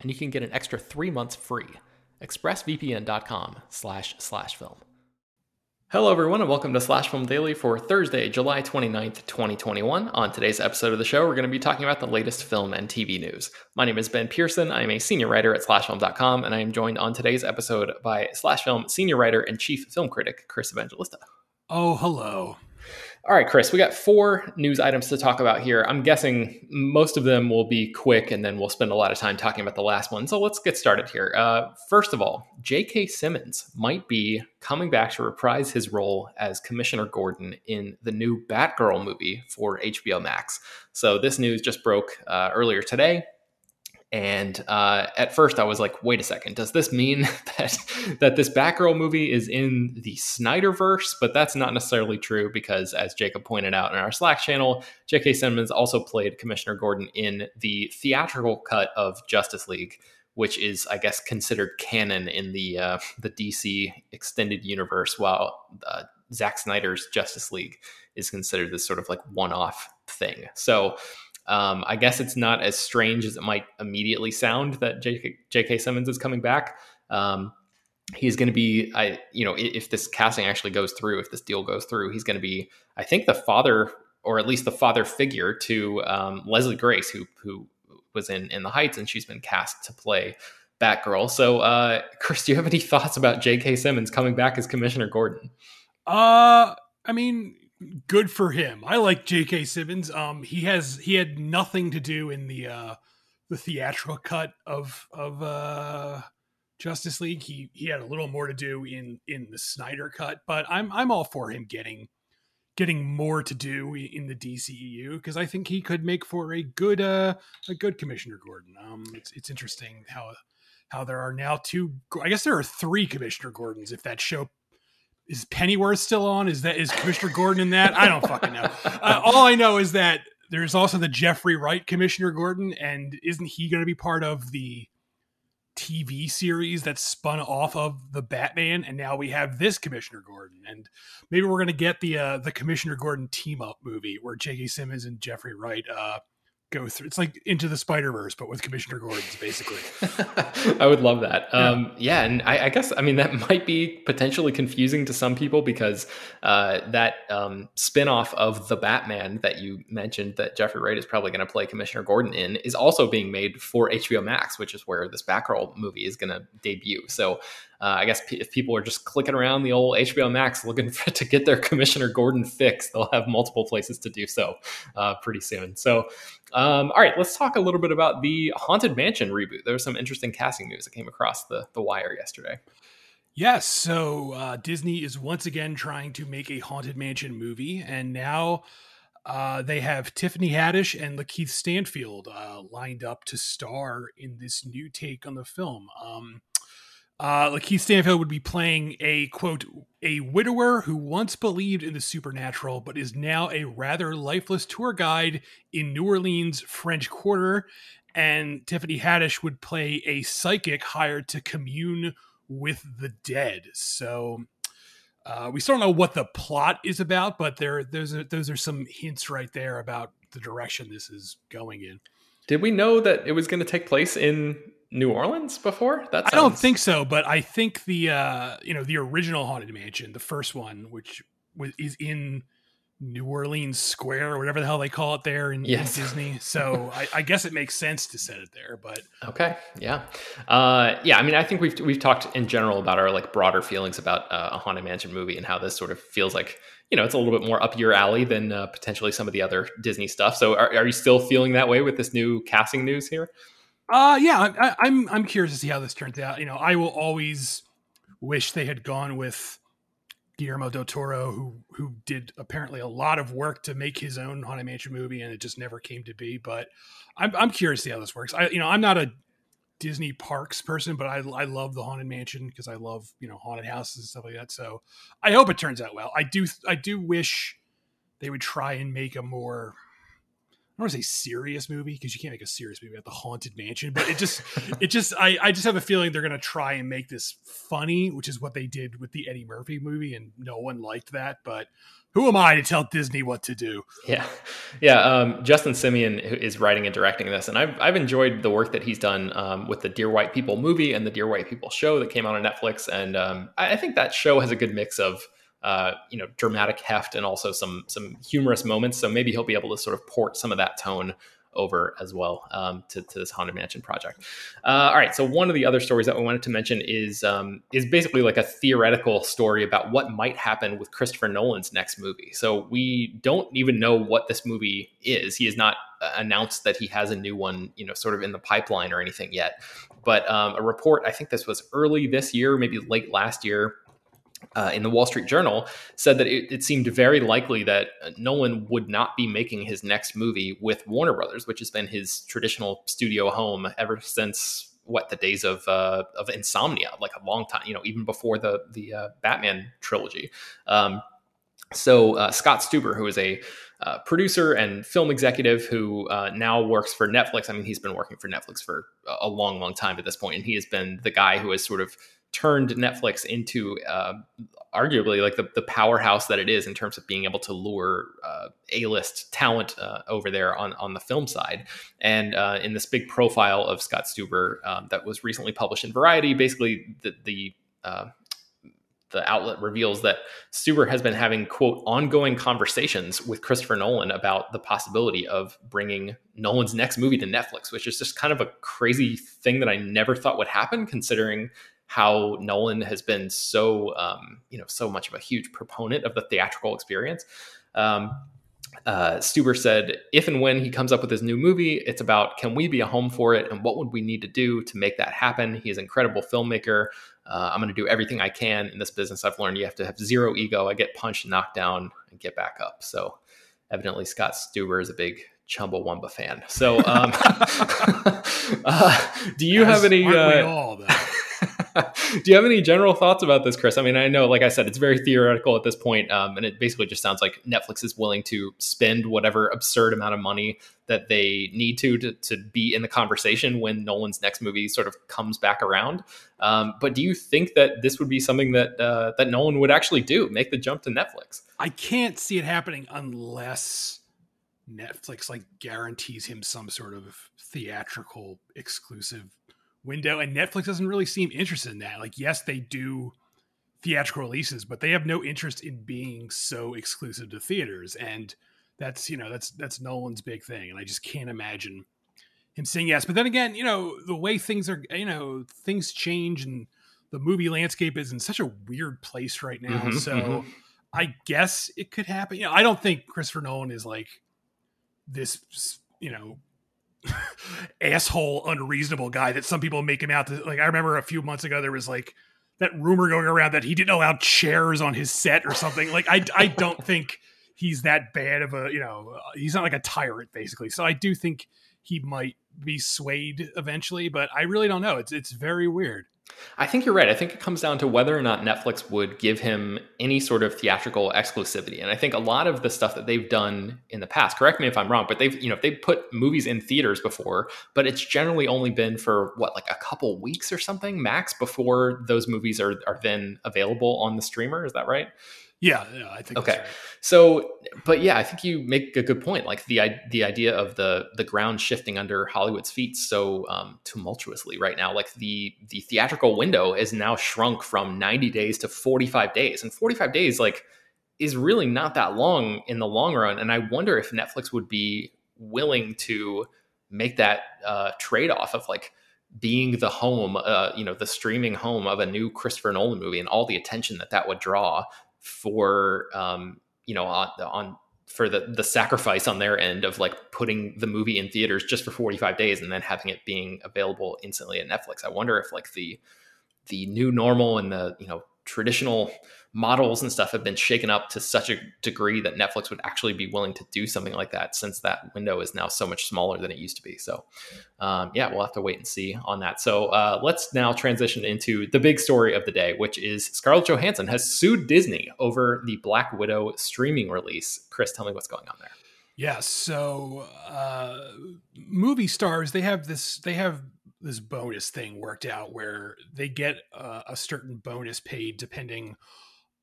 and you can get an extra three months free. ExpressVPN.com slash slash film. Hello, everyone, and welcome to Slash Film Daily for Thursday, July 29th, 2021. On today's episode of the show, we're going to be talking about the latest film and TV news. My name is Ben Pearson. I am a senior writer at SlashFilm.com, and I am joined on today's episode by Slash Film senior writer and chief film critic, Chris Evangelista. Oh, hello. All right, Chris, we got four news items to talk about here. I'm guessing most of them will be quick and then we'll spend a lot of time talking about the last one. So let's get started here. Uh, first of all, J.K. Simmons might be coming back to reprise his role as Commissioner Gordon in the new Batgirl movie for HBO Max. So this news just broke uh, earlier today. And uh, at first, I was like, "Wait a second! Does this mean that that this Batgirl movie is in the Snyderverse?" But that's not necessarily true because, as Jacob pointed out in our Slack channel, J.K. Simmons also played Commissioner Gordon in the theatrical cut of Justice League, which is, I guess, considered canon in the uh, the DC extended universe, while uh, Zack Snyder's Justice League is considered this sort of like one-off thing. So um, I guess it's not as strange as it might immediately sound that J.K. Simmons is coming back. Um, he's going to be, I you know, if this casting actually goes through, if this deal goes through, he's going to be, I think, the father or at least the father figure to um, Leslie Grace, who who was in in the Heights, and she's been cast to play Batgirl. So, uh, Chris, do you have any thoughts about J.K. Simmons coming back as Commissioner Gordon? Uh, I mean, good for him. I like J.K. Simmons. Um, he has he had nothing to do in the uh the theatrical cut of of uh Justice League. He he had a little more to do in in the Snyder cut, but I'm I'm all for him getting getting more to do in the DCEU because I think he could make for a good uh a good Commissioner Gordon. Um, it's it's interesting how how there are now two. I guess there are three Commissioner Gordons if that show is Pennyworth still on? Is that is Commissioner Gordon in that? I don't fucking know. Uh, all I know is that there's also the Jeffrey Wright Commissioner Gordon, and isn't he going to be part of the TV series that spun off of the Batman? And now we have this Commissioner Gordon, and maybe we're going to get the uh, the Commissioner Gordon team up movie where J.K. Simmons and Jeffrey Wright uh, go through. It's like into the Spider Verse, but with Commissioner Gordon's, basically. I would love that. Yeah, um, yeah and I, I, guess I mean that might be potentially confusing to some people because uh, that um, spinoff of the Batman that you mentioned that Jeffrey Wright is probably going to play Commissioner Gordon in is also being made for HBO Max, which is where this Batgirl movie is going to debut. So uh, I guess p- if people are just clicking around the old HBO Max looking for, to get their Commissioner Gordon fix, they'll have multiple places to do so uh, pretty soon. So, um, all right, let's talk a little bit about the Haunted Mansion reboot. There was some interesting casting news that came across the the wire yesterday. Yes, so uh, Disney is once again trying to make a Haunted Mansion movie, and now. Uh, they have Tiffany Haddish and Lakeith Stanfield uh, lined up to star in this new take on the film. Um, uh, Lakeith Stanfield would be playing a quote a widower who once believed in the supernatural but is now a rather lifeless tour guide in New Orleans French Quarter, and Tiffany Haddish would play a psychic hired to commune with the dead. So, Uh, we still don't know what the plot is about, but there, those are those are some hints right there about the direction this is going in. Did we know that it was going to take place in New Orleans before? That sounds... I don't think so, but I think the uh, you know the original Haunted Mansion, the first one, which was, is in New Orleans Square or whatever the hell they call it there in, yes. in Disney. So I, I, guess it makes sense to set it there. But okay, yeah, uh, yeah. I mean, I think we've we've talked in general about our like broader feelings about uh, a haunted mansion movie and how this sort of feels like you know it's a little bit more up your alley than uh, potentially some of the other Disney stuff. So are, are you still feeling that way with this new casting news here? Uh yeah, I, I'm I'm curious to see how this turns out. You know, I will always wish they had gone with Guillermo del Toro, who who did apparently a lot of work to make his own Haunted Mansion movie, and it just never came to be. But I'm I'm curious to see how this works. I you know I'm not a Disney parks person, but I I love the Haunted Mansion because I love you know haunted houses and stuff like that. So I hope it turns out well. I do I do wish they would try and make a more I don't want to say serious movie because you can't make a serious movie about the haunted mansion, but it just, it just, I, I just have a feeling they're going to try and make this funny, which is what they did with the Eddie Murphy movie, and no one liked that. But who am I to tell Disney what to do? Yeah, yeah. Um, Justin Simien is writing and directing this, and I've I've enjoyed the work that he's done um, with the Dear White People movie and the Dear White People show that came out on Netflix, and um, I, I think that show has a good mix of uh, you know dramatic heft and also some some humorous moments. So maybe he'll be able to sort of port some of that tone over as well um, to, to, this haunted mansion project. Uh, all right, so one of the other stories that we wanted to mention is um, is basically like a theoretical story about what might happen with Christopher Nolan's next movie. So we don't even know what this movie is. He has not uh, announced that he has a new one, you know, sort of in the pipeline or anything yet. But um, a report, I think this was early this year, maybe late last year, uh, in the Wall Street Journal said that it, it, seemed very likely that Nolan would not be making his next movie with Warner Brothers, which has been his traditional studio home ever since what the days of uh, of Insomnia, like a long time, you know, even before the the uh, Batman trilogy. Um, so uh, Scott Stuber, who is a uh, producer and film executive who uh, now works for Netflix. I mean, he's been working for Netflix for a long, long time at this point, and he has been the guy who has sort of turned Netflix into uh, arguably like the, the powerhouse that it is in terms of being able to lure uh, A-list talent uh, over there on, on the film side. And uh, in this big profile of Scott Stuber um, that was recently published in Variety, basically the, the uh, the outlet reveals that Stuber has been having quote ongoing conversations with Christopher Nolan about the possibility of bringing Nolan's next movie to Netflix, which is just kind of a crazy thing that I never thought would happen, considering how Nolan has been so um, you know so much of a huge proponent of the theatrical experience. Um, uh, Stuber said, if and when he comes up with his new movie, it's about can we be a home for it and what would we need to do to make that happen? He is an incredible filmmaker. Uh, I'm going to do everything I can in this business. I've learned you have to have zero ego. I get punched, knocked down, and get back up. So, evidently, Scott Stuber is a big Chumbawamba fan. So, um, uh, do you As have any? Uh, all, Do you have any general thoughts about this, Chris? I mean, I know, like I said, it's very theoretical at this point, um, and it basically just sounds like Netflix is willing to spend whatever absurd amount of money that they need to to, to be in the conversation when Nolan's next movie sort of comes back around. Um, but do you think that this would be something that uh, that Nolan would actually do, make the jump to Netflix? I can't see it happening unless Netflix like guarantees him some sort of theatrical exclusive window, and Netflix doesn't really seem interested in that. Like, yes, they do theatrical releases, but they have no interest in being so exclusive to theaters. And that's you know that's that's Nolan's big thing, and I just can't imagine him saying yes. But then again, you know the way things are, you know things change, and the movie landscape is in such a weird place right now. Mm-hmm, so mm-hmm. I guess it could happen. You know, I don't think Christopher Nolan is like this, you know, asshole, unreasonable guy that some people make him out to. Like I remember a few months ago there was like that rumor going around that he didn't allow chairs on his set or something. Like I I don't think he's that bad of a you know uh, he's not like a tyrant basically. So I do think he might be swayed eventually, but I really don't know. It's it's very weird. I think you're right. I think it comes down to whether or not Netflix would give him any sort of theatrical exclusivity. And I think a lot of the stuff that they've done in the past, correct me if I'm wrong, but they've, you know, they've put movies in theaters before, but it's generally only been for what, like a couple weeks or something max before those movies are, are then available on the streamer. Is that right? Yeah, yeah, I think. Okay, right. so, but yeah, I think you make a good point. Like the the idea of the the ground shifting under Hollywood's feet so um, tumultuously right now. Like the the theatrical window is now shrunk from ninety days to forty five days, and forty five days like is really not that long in the long run. And I wonder if Netflix would be willing to make that uh, trade off of like being the home, uh, you know, the streaming home of a new Christopher Nolan movie and all the attention that that would draw for um, you know on, on for the the sacrifice on their end of like putting the movie in theaters just for 45 days and then having it being available instantly at Netflix. I wonder if like the the new normal and the you know traditional models and stuff have been shaken up to such a degree that Netflix would actually be willing to do something like that since that window is now so much smaller than it used to be. So, um, yeah, we'll have to wait and see on that. So, uh, let's now transition into the big story of the day, which is Scarlett Johansson has sued Disney over the Black Widow streaming release. Chris, tell me what's going on there. Yeah, so uh, movie stars they have this they have this bonus thing worked out where they get uh, a certain bonus paid depending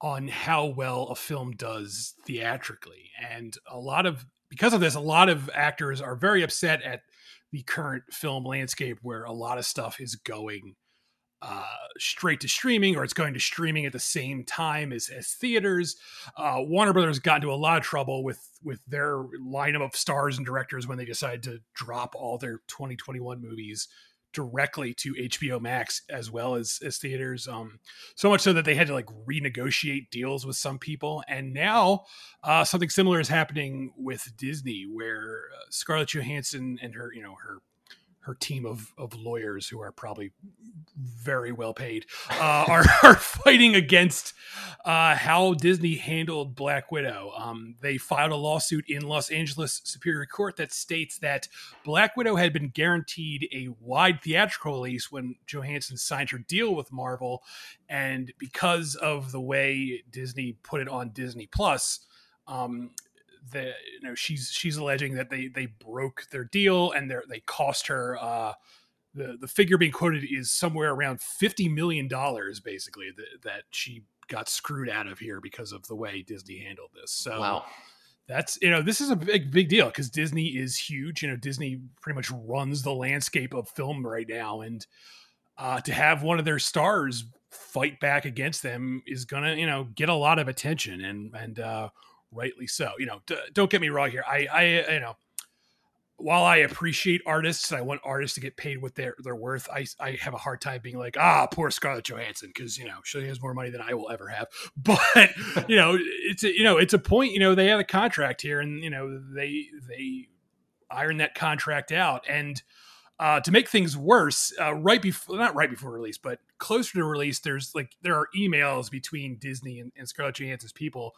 on how well a film does theatrically. And a lot of, because of this, a lot of actors are very upset at the current film landscape where a lot of stuff is going uh, straight to streaming or it's going to streaming at the same time as, as theaters. Uh, Warner Brothers got into a lot of trouble with with their lineup of stars and directors when they decided to drop all their 2021 movies directly to HBO Max as well as as theaters. Um, so much so that they had to like renegotiate deals with some people, and now uh, something similar is happening with Disney, where uh, Scarlett Johansson and her, you know, her her team of, of lawyers who are probably very well paid uh, are, are fighting against uh, how Disney handled Black Widow. Um, they filed a lawsuit in Los Angeles Superior Court that states that Black Widow had been guaranteed a wide theatrical release when Johansson signed her deal with Marvel, and because of the way Disney put it on Disney Plus. Um, the you know she's she's alleging that they they broke their deal and they they cost her uh the the figure being quoted is somewhere around 50 million dollars basically that, that she got screwed out of here because of the way Disney handled this. So wow. That's you know this is a big big deal because Disney is huge. You know Disney pretty much runs the landscape of film right now, and uh, to have one of their stars fight back against them is gonna you know get a lot of attention and and uh, rightly so. You know, d- don't get me wrong here. I, I, you know, while I appreciate artists, I want artists to get paid what they're they're worth. I I have a hard time being like, ah, poor Scarlett Johansson, because you know she has more money than I will ever have. But you know, it's a, you know it's a point. You know, they have a contract here, and you know they they iron that contract out. And uh, to make things worse, uh, right before not right before release, but closer to release, there's like there are emails between Disney and, and Scarlett Johansson's people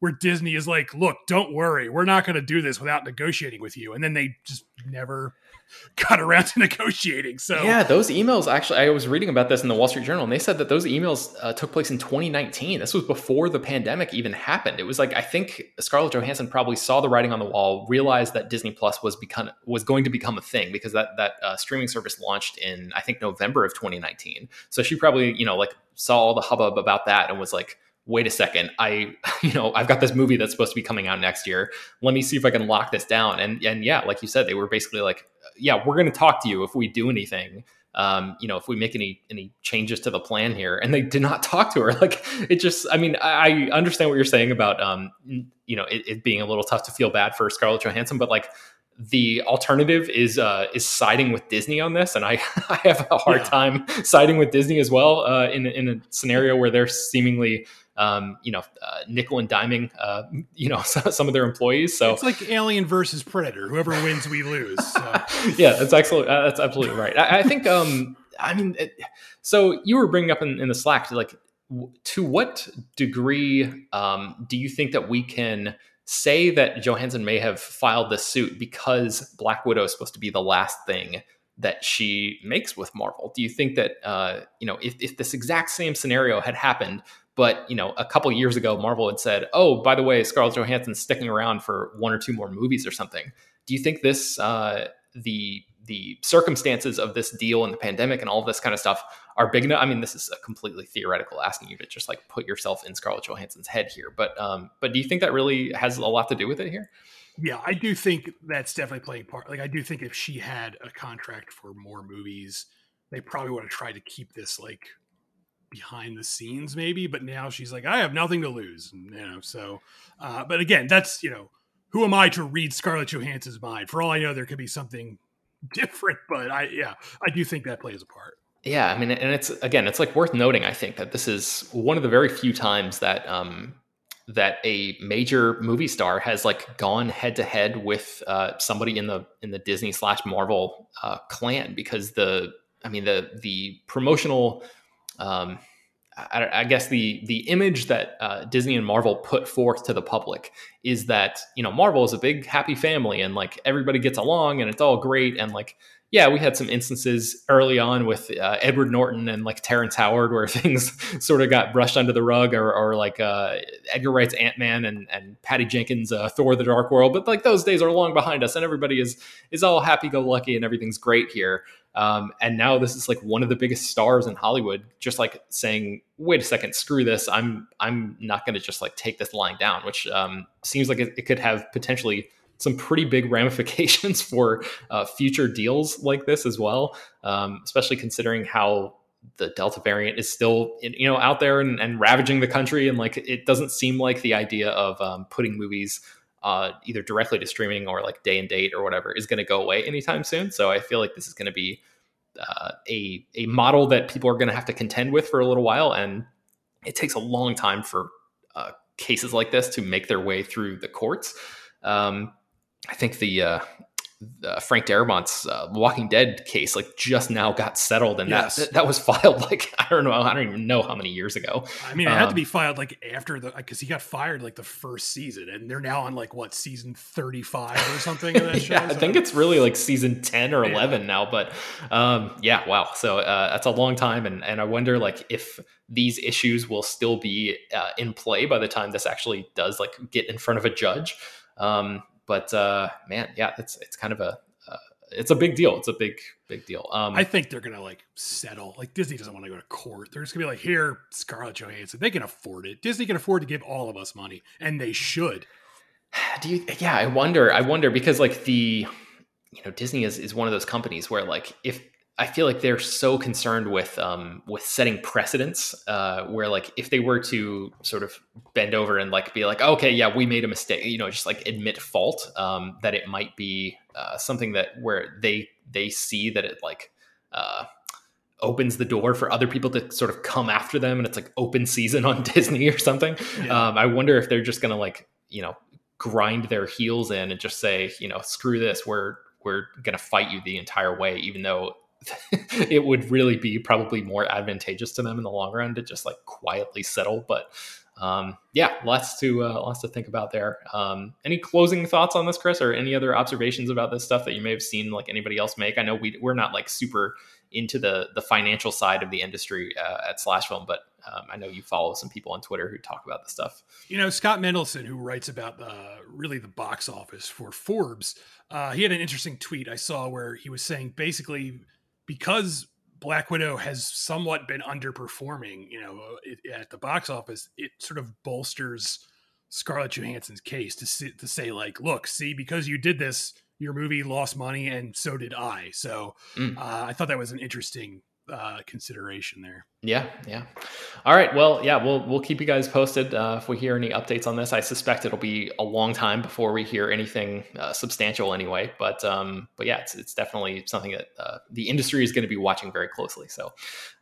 where Disney is like, look, don't worry, we're not going to do this without negotiating with you. And then they just never got around to negotiating. So, yeah, those emails actually, I was reading about this in the Wall Street Journal, and they said that those emails uh, took place in 2019. This was before the pandemic even happened. It was like, I think Scarlett Johansson probably saw the writing on the wall, realized that Disney Plus was become was going to become a thing because that, that uh, streaming service launched in, I think, November of 2019. So she probably, you know, like saw all the hubbub about that and was like, wait a second i you know i've got this movie that's supposed to be coming out next year. Let me see if i can lock this down. And and yeah like you said they were basically like yeah we're going to talk to you if we do anything um, you know, if we make any any changes to the plan here, and they did not talk to her, like it just, I mean, I, I understand what you're saying about, um, you know, it, it, being a little tough to feel bad for Scarlett Johansson, but like the alternative is uh, is siding with Disney on this, and I I have a hard yeah. time siding with Disney as well uh, in in a scenario where they're seemingly um, you know, uh, nickel and diming, uh, you know, some of their employees. So it's like Alien versus Predator. Whoever wins, we lose. So. yeah, that's absolutely uh, that's absolutely right. I, I think. Um, I mean, it, so you were bringing up in, in the Slack, like, to what degree um, do you think that we can say that Johansson may have filed this suit because Black Widow is supposed to be the last thing that she makes with Marvel. Do you think that uh, you know if, if this exact same scenario had happened, but you know a couple years ago Marvel had said, "Oh, by the way, Scarlett Johansson's sticking around for one or two more movies or something." Do you think this uh, the the circumstances of this deal and the pandemic and all this kind of stuff are big enough. I mean, this is a completely theoretical asking you to just like put yourself in Scarlett Johansson's head here, but um, but do you think that really has a lot to do with it here? Yeah, I do think that's definitely playing part. Like, I do think if she had a contract for more movies, they probably would have tried to keep this like behind the scenes, maybe. But now she's like, I have nothing to lose, you know. So, uh, but again, that's you know, who am I to read Scarlett Johansson's mind? For all I know, there could be something different, but I yeah, I do think that plays a part. Yeah, I mean, and it's again, it's like worth noting. I think that this is one of the very few times that um, that a major movie star has like gone head to head with uh, somebody in the in the Disney slash Marvel uh, clan because the I mean the the promotional um, I, I, guess the the image that uh, Disney and Marvel put forth to the public is that you know Marvel is a big happy family and like everybody gets along and it's all great and like yeah we had some instances early on with uh, Edward Norton and like Terrence Howard where things sort of got brushed under the rug or, or like uh, Edgar Wright's Ant Man and and Patty Jenkins uh, Thor: The Dark World but like those days are long behind us and everybody is is all happy go lucky and everything's great here um, and now this is like one of the biggest stars in Hollywood, just like saying, "Wait a second, screw this. I'm I'm not going to just like take this line down," which um, seems like it, it, could have potentially some pretty big ramifications for uh, future deals like this as well. Um, especially considering how the Delta variant is still you know out there and, and, ravaging the country, and like it doesn't seem like the idea of um, putting movies uh, either directly to streaming or like day and date or whatever is going to go away anytime soon. So I feel like this is going to be uh, a a model that people are going to have to contend with for a little while, and it takes a long time for uh, cases like this to make their way through the courts. Um, I think the uh, uh, Frank Darabont's uh, Walking Dead case like just now got settled, and yes. that that was filed like I don't know, I don't even know how many years ago. I mean, it um, had to be um, filed like after the because he got fired like the first season, and they're now on like what season thirty five or something. yeah, show, I think it's really like season ten or eleven yeah. now. But um, yeah, wow. So uh, that's a long time, and and I wonder like if these issues will still be uh, in play by the time this actually does like get in front of a judge. Um, but uh, man, yeah, it's it's kind of a uh, it's a big deal. It's a big big deal. Um, I think they're gonna like settle. Like Disney doesn't want to go to court. They're just gonna be like, here, Scarlett Johansson. They can afford it. Disney can afford to give all of us money, and they should. Do you? Yeah, I wonder. I wonder because like the you know Disney is is one of those companies where like if I feel like they're so concerned with um, with setting precedents, uh, where like if they were to sort of bend over and like be like, okay, yeah, we made a mistake, you know, just like admit fault, um, that it might be uh, something that where they they see that it like uh, opens the door for other people to sort of come after them, and it's like open season on Disney or something. Yeah. Um, I wonder if they're just gonna like you know grind their heels in and just say, you know, screw this, we're we're gonna fight you the entire way, even though it would really be probably more advantageous to them in the long run to just like quietly settle. But um, yeah, lots to uh, lots to think about there. Um, any closing thoughts on this, Chris, or any other observations about this stuff that you may have seen like anybody else make? I know we we're not like super into the the financial side of the industry uh, at Slash Film, but um, I know you follow some people on Twitter who talk about this stuff. You know, Scott Mendelson, who writes about really the box office for Forbes, uh, he had an interesting tweet I saw where he was saying basically because Black Widow has somewhat been underperforming, you know, it, at the box office, it sort of bolsters Scarlett Johansson's case to see, to say like, look, see, because you did this, your movie lost money, and so did I. So mm. uh, I thought that was an interesting uh, consideration there. Yeah, yeah. All right. Well, yeah, we'll we'll keep you guys posted uh, if we hear any updates on this. I suspect it'll be a long time before we hear anything uh, substantial, anyway. But um, but yeah, it's it's definitely something that uh, the industry is going to be watching very closely. So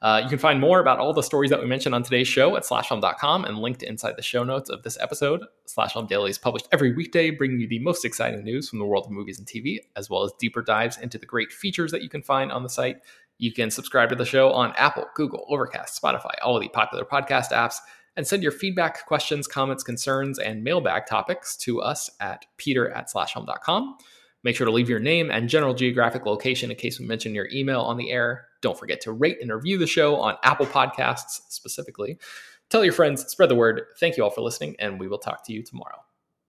uh, you can find more about all the stories that we mentioned on today's show at slashfilm.com and linked inside the show notes of this episode. Slashfilm Daily is published every weekday, bringing you the most exciting news from the world of movies and TV, as well as deeper dives into the great features that you can find on the site you can subscribe to the show on Apple, Google, Overcast, Spotify, all of the popular podcast apps, and send your feedback, questions, comments, concerns, and mailbag topics to us at peter at slashfilm.com. Make sure to leave your name and general geographic location in case we mention your email on the air. Don't forget to rate and review the show on Apple Podcasts specifically. Tell your friends, spread the word. Thank you all for listening, and we will talk to you tomorrow.